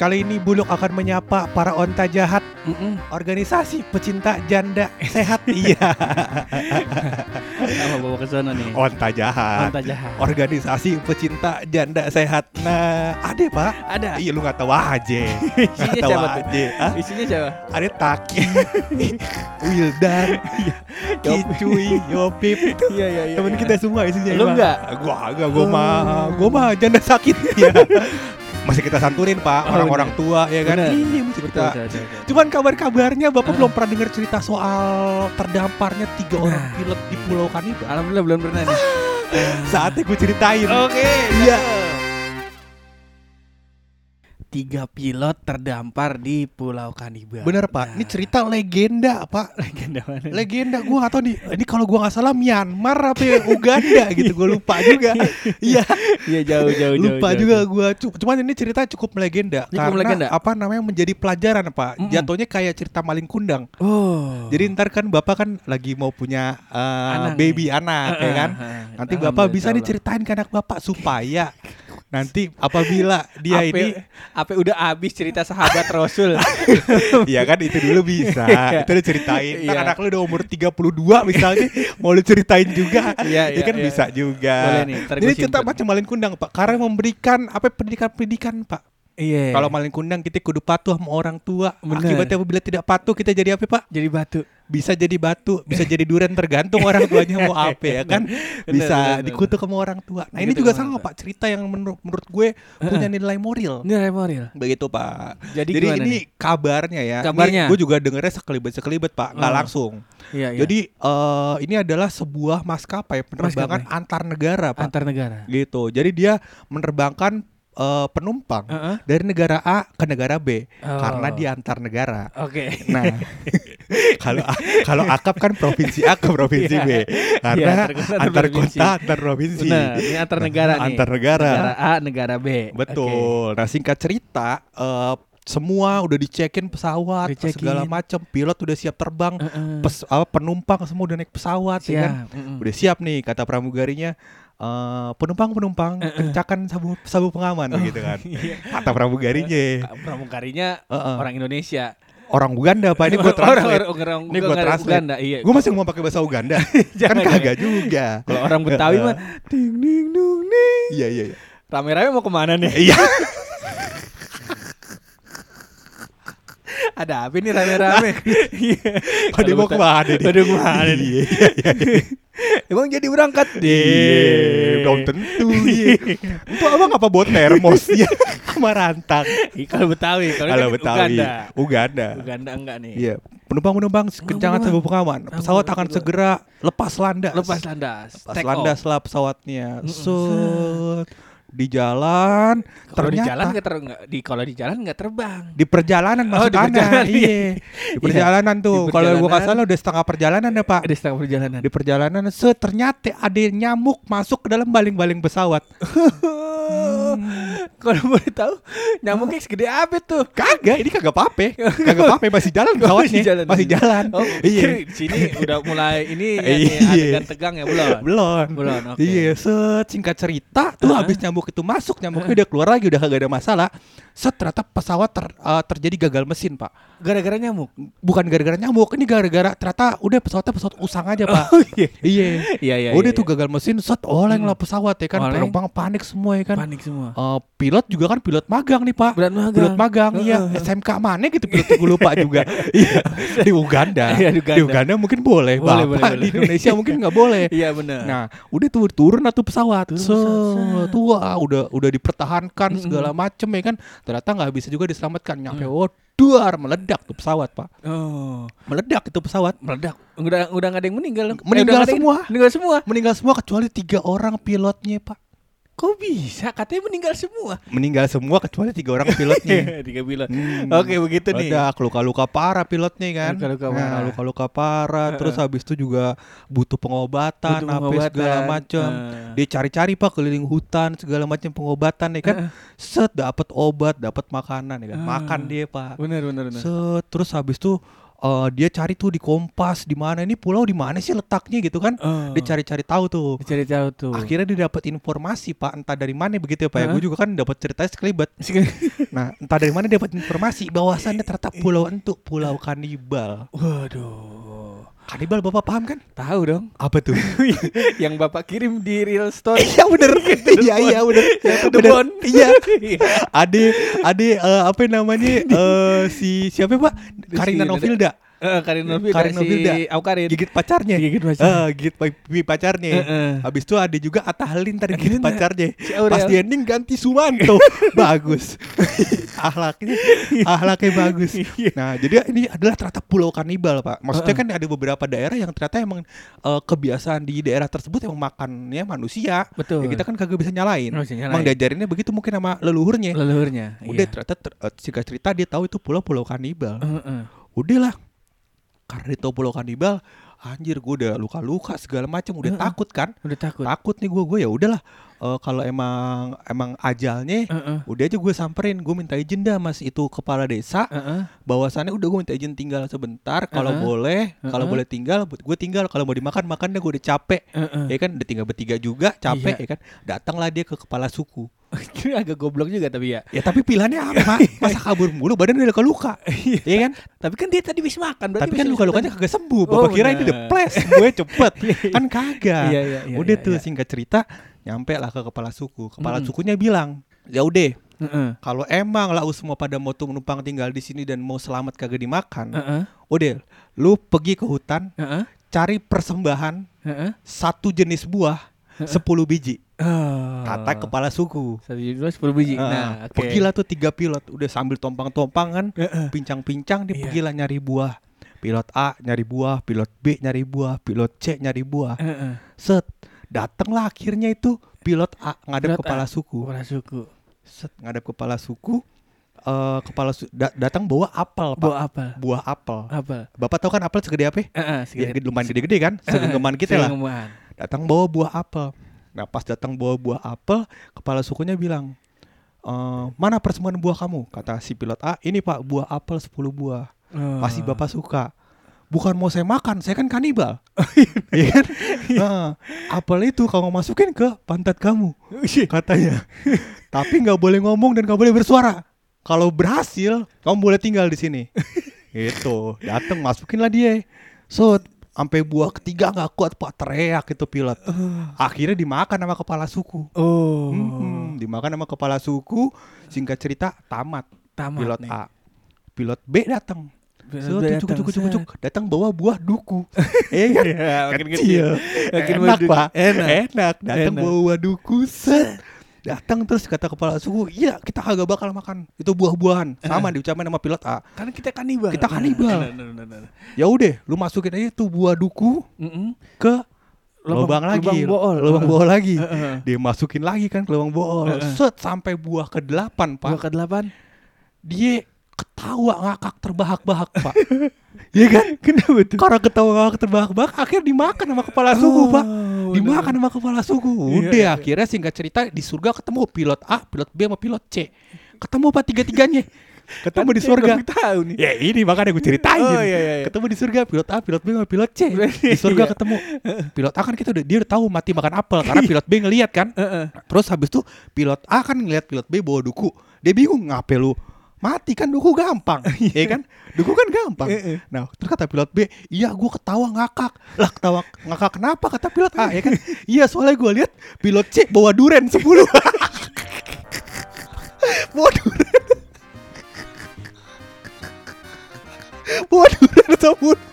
Kali ini Buluk akan menyapa para onta jahat organisasi pecinta janda sehat. Iya, Apa bawa ke sana nih? onta jahat. Onta jahat. Organisasi pecinta janda sehat. Nah, ada pak? Ada. Iya lu nggak tahu aja. Isinya siapa tuh? Isinya siapa? Ada Taki, Wildan, Kicuy, Yopip. Iya iya iya. Temen kita semua isinya. Lu nggak? Gua agak, gua mah, gua mah janda sakit. Masih kita santunin pak, Oh, orang-orang tua ya kan. Bener. Iya, masih Betul, kita betul, betul, betul. Cuman kabar-kabarnya Bapak Ah. belum pernah dengar cerita soal terdamparnya tiga orang Nah. pilot di Pulau Kaniba. Alhamdulillah belum pernah nih. Saatnya gue ceritain. Oke. Iya. Tiga pilot terdampar di Pulau Kaniba. Bener Pak, ini cerita legenda Pak. legenda mana? nih? Legenda gue gak tau nih. Ini kalau gue nggak salah Myanmar apa ya, Uganda gitu. Gue lupa juga. Iya, Iya jauh jauh lupa jauh, juga gue. Cuman ini cerita cukup legenda Ini karena cukup legenda? apa namanya menjadi pelajaran Pak. Mm-mm. Jatuhnya kayak cerita maling kundang. Oh. Jadi ntar kan Bapak kan lagi mau punya uh, Anak baby anak ya kan. Nanti Bapak bisa nih ceritain ke anak Bapak supaya nanti apabila dia Ape, ini Ape udah habis cerita sahabat Rasul. Iya kan itu dulu bisa. Iya. itu diceritain. Ntar Iya. anak lu udah umur 32 misalnya mau lu ceritain juga. Iya, ya iya, kan iya. bisa juga. Boleh nih, gua cerita macam malin kundang, Pak. Karena memberikan apa pendidikan-pendidikan, Pak. Iya. Kalau malin kundang kita kudu patuh sama orang tua. Bener. Akibatnya apabila tidak patuh kita jadi apa, Pak? jadi batu. Bisa jadi batu, bisa jadi durian tergantung orang tuanya mau apa ya kan. Bisa bener, bener. dikutuk sama orang tua. Nah, ini Dikutuk juga sama. Pak. Cerita yang menurut menurut gue punya nilai moral. Nilai moral. Begitu Pak. Jadi, Jadi ini nih? kabarnya ya. Kabarnya. Gue juga dengernya sekelibet sekelibet Pak, nggak Oh. langsung. Iya, iya. Jadi eh, ini adalah sebuah maskapai penerbangan Maskapai. antar negara Pak. antar negara. Gitu. Jadi dia menerbangkan eh, penumpang Heeh. dari negara A ke negara B Oh. karena dia antar negara. Oke. Nah, kalau kalau akap kan provinsi A ke provinsi B, Iya. karena Iya, antar kota, antar provinsi. kota antar provinsi. Benar, ini antar negara nih. Antar negara. Negara A, negara B. Betul. Nah singkat cerita, eh, semua udah dicekin pesawat, Dicekin. segala macam, pilot udah siap terbang, Oke. Heeh. pes- apa, penumpang semua udah naik pesawat, ya kan? Siap. Mm-mm. Udah siap nih kata pramugarinya. Eh, penumpang penumpang kencangkan sabu sabu pengaman gitu kan Iya. kata pramugarinya Pramugarinya Heeh. orang Indonesia. orang Uganda apa ini gue orang translate orang orang ini gue orang translate Uganda, iya. gue masih mau pakai bahasa Uganda kan kagak juga Kalau orang Betawi mah ding ding dung ding iya iya iya rame-rame mau ke mana nih? iya Ada apa nih rame-rame? Iya. Pada mau ke mana nih Pada ke mana nih? Emang jadi berangkat? Iya, belum tentu. Iya. Itu abang apa buat termos ya sama rantang. Kalau Betawi, kalau kan Betawi, Uganda. Uganda. Uganda enggak nih. Iya, penumpang-penumpang kencangan sabu pengaman. Pesawat akan segera lepas landas. Lepas landas. Lepas landas lah pesawatnya. Mm-mm. Di jalan Kalau di ternyata jalan nggak ter nggak- di kalau di jalan nggak terbang. di perjalanan Oh, masuk di perjalanan, iya. iya. Di perjalanan tuh. Di Kalau gua nggak salah udah setengah perjalanan ya, Pak. Ada setengah perjalanan. Di perjalanan set ternyata ada nyamuk masuk ke dalam baling-baling pesawat. Kalau boleh tahu nyamuknya segede apa tuh? Kagak, ini kagak pape. Kagak pape masih jalan Oh, pesawatnya. masih jalan. Masih jalan. Oh, Iya. di sini udah mulai ini ya, Iya. adegan tegang ya belum? Belum. Belum, oke. Iya, set singkat cerita tuh Heeh. habis nyamuk itu masuk, nyamuknya udah keluar lagi udah kagak ada masalah. Set ternyata pesawat ter- eh, terjadi gagal mesin, Pak. Gara-gara nyamuk. Bukan gara-gara nyamuk, ini gara-gara ternyata udah pesawatnya pesawat usang aja, Pak. Oh iya. iya. Iya iya. udah iya, tuh gagal mesin, set oleng lah pesawat ya kan. Oleng. Penumpang panik semua ya kan. Panik semua. Eh, pilot juga kan pilot magang nih, Pak. Berat magang. Pilot magang, iya. Heeh. SMK mana gitu pilot gue lupa juga. Iya. Di Uganda. Iya, di Uganda. Di Uganda mungkin boleh, Boleh, Bapak. boleh, Di boleh. Indonesia mungkin nggak boleh. Iya benar. Nah, udah tuh turun atau pesawat. Turun So, pesawat. wah, udah udah dipertahankan Mm-mm. segala macem ya kan. Ternyata nggak bisa juga diselamatkan. Nyampe oh, duar meledak tuh pesawat, Pak. oh, Meledak itu pesawat. meledak. Udah udah nggak ada yang meninggal. Eh, Meninggal yang- semua. Meninggal semua. Meninggal semua kecuali tiga orang pilotnya, Pak. Kok bisa? Katanya meninggal semua. Meninggal semua kecuali tiga orang pilotnya. Tiga bilang. Hmm. Oke begitu nih. Ada luka-luka parah pilotnya kan. Luka-luka Nah, parah. luka-luka parah. Terus habis itu juga butuh pengobatan, Butuh apa pengobatan. segala macam. Dia cari-cari pak keliling hutan segala macam pengobatan ya kan. Set dapat obat, dapat makanan ya kan. Ah. Makan dia pak. Bener bener bener. Set terus habis itu eh, dia cari tuh di kompas di mana ini pulau di mana sih letaknya gitu kan. Oh. Dia cari-cari tahu tuh. Cari tahu tuh. Akhirnya dia dapat informasi pak entah dari mana begitu ya pak. ya. Hah? Gue juga kan dapat ceritanya sekelibat. Nah entah dari mana dapat informasi bahwasannya ternyata pulau entuk pulau kanibal. Waduh. Kanibal bapak paham kan? Tahu dong. Apa tuh? yang Bapak kirim di real story. Iya bener. Iya iya bener. Bener. bone. Iya. Ade ade eh, apa namanya eh, si siapa pak? Karina Si- Novilda. Eh, Karin Novi Karin si Novilda. Aukarin. Gigit pacarnya. Gigit pacarnya. Eh, gigit gigit pacarnya. Heeh. Habis itu ada juga Atta Halilintar gigit pacarnya. Si. Pas di ending ganti Sumanto. bagus. Ahlaknya ahlaknya bagus. Iya. Nah, jadi ini adalah ternyata pulau kanibal, Pak. Maksudnya kan ada beberapa daerah yang ternyata emang eh, kebiasaan di daerah tersebut emang makannya manusia. Betul. Ya, kita kan kagak bisa nyalain. Bisa nyalain. Emang diajarinnya begitu mungkin sama leluhurnya. leluhurnya. Udah iya. ternyata ter, eh, singkat cerita dia tahu itu pulau-pulau kanibal. Heeh. Udahlah. Karena dia tahu pulau kanibal, anjir gue udah luka-luka segala macam, udah Heeh. takut kan? Udah takut. Takut nih gue, gue ya udahlah. Eh, kalau emang emang ajalnya Heeh. udah aja gue samperin gue minta izin dah mas itu kepala desa Heeh. bahwasannya udah gue minta izin tinggal sebentar kalau Heeh. boleh kalau Heeh. boleh tinggal gue tinggal kalau mau dimakan makan deh gue udah capek Heeh. ya kan udah tinggal bertiga juga capek Iya. ya kan datanglah dia ke kepala suku Ini agak goblok juga tapi ya. ya tapi pilihannya apa masa kabur mulu badan udah luka luka ya kan Tapi kan dia tadi bisa makan. tapi kan bisa luka lukanya bisa- kagak sembuh Oh, bapak kira ini benar. the plus gue cepet kan kagak Iya, iya, iya, udah iya, tuh iya. singkat cerita nyampe lah ke kepala suku kepala Mm-mm. sukunya bilang ya udah Heeh. kalau emang lah semua pada mau tuh numpang tinggal di sini dan mau selamat kagak dimakan, Heeh. udah lu pergi ke hutan Heeh. cari persembahan Heeh. satu jenis buah sepuluh biji Oh. kata kepala suku. Satu dua sepuluh biji. Ah, Nah, oke. Pergilah tuh tiga pilot udah sambil tompang-tompang kan, Heeh. pincang-pincang dia Iya. pergilah nyari buah. Pilot A nyari buah, pilot B nyari buah, pilot C nyari buah. Heeh. Set, datanglah akhirnya itu pilot A ngadep Pilot A. kepala suku. Kepala suku. Set, ngadep kepala suku. eh kepala su- da- datang bawa apel, Pak. Bawa apa? buah apel. Apa? Bapak tahu kan apel segede apa? Heeh, Ya, gede- lumayan gede-gede kan? Segenggaman kita lah. Segenggaman. Datang bawa buah apel. Nah, pas datang bawa buah apel, kepala sukunya bilang, "Eh, mana persembahan buah kamu?" Kata si pilot A, "Ini Pak, buah apel 10 buah. Oh. Pasti Bapak suka." Bukan mau saya makan, saya kan kanibal. Iya kan? Nah, apel itu kamu masukin ke pantat kamu, katanya. Tapi nggak boleh ngomong dan nggak boleh bersuara. Kalau berhasil, kamu boleh tinggal di sini. Itu, datang masukin lah dia. So, sampai buah ketiga nggak kuat pak teriak itu pilot. Akhirnya dimakan sama kepala suku. Oh. Hmm, dimakan sama kepala suku. Singkat cerita tamat. Tamat pilot nih. A. Pilot B datang. So, cucuk, cucuk, set. cucuk. Datang bawa buah duku. Iya, makin Kecil. Makin Enak pak. Enak. Enak. Datang bawa buah duku. Set. Datang terus kata kepala suku, iya kita kagak bakal makan itu buah-buahan. Sama diucapin sama pilot A. Karena kita kanibal. Kita kanibal. Nah, nah, nah, nah. Ya udah, lu masukin aja tuh buah duku Mm-mm. ke Lubang- lubang, lagi, lubang bool. lubang bool lagi. Heeh. Dia masukin lagi kan ke lubang bool. Heeh. Set sampai buah ke delapan Buah pak. ke delapan. Dia ketawa ngakak terbahak-bahak pak. Iya kan? Kenapa tuh? Karena ketawa ngakak terbahak-bahak, akhirnya dimakan sama kepala suku pak. Oh, Dimakan sama kepala suku. Iya, Udah iya. akhirnya singkat cerita di surga ketemu pilot A, pilot B sama pilot C. Ketemu pak tiga-tiganya. Ketemu di surga. Belum tahu nih. Ya ini makanya gue ceritain. Oh, iya, iya, iya. Ketemu di surga pilot A, pilot B sama pilot C. Di surga Iya. ketemu. Pilot A kan kita udah dia udah tahu mati makan apel karena pilot B ngelihat kan. Terus habis itu pilot A kan ngelihat pilot B bawa duku. Dia bingung ngapain lu mati kan duku gampang, ya kan? Duku kan gampang. Heeh. Nah, terus kata pilot B, iya gua ketawa ngakak. Lah ketawa ngakak kenapa? Kata pilot A, ya kan? Iya soalnya gua lihat pilot C bawa duren 10 bawa duren. bawa duren 10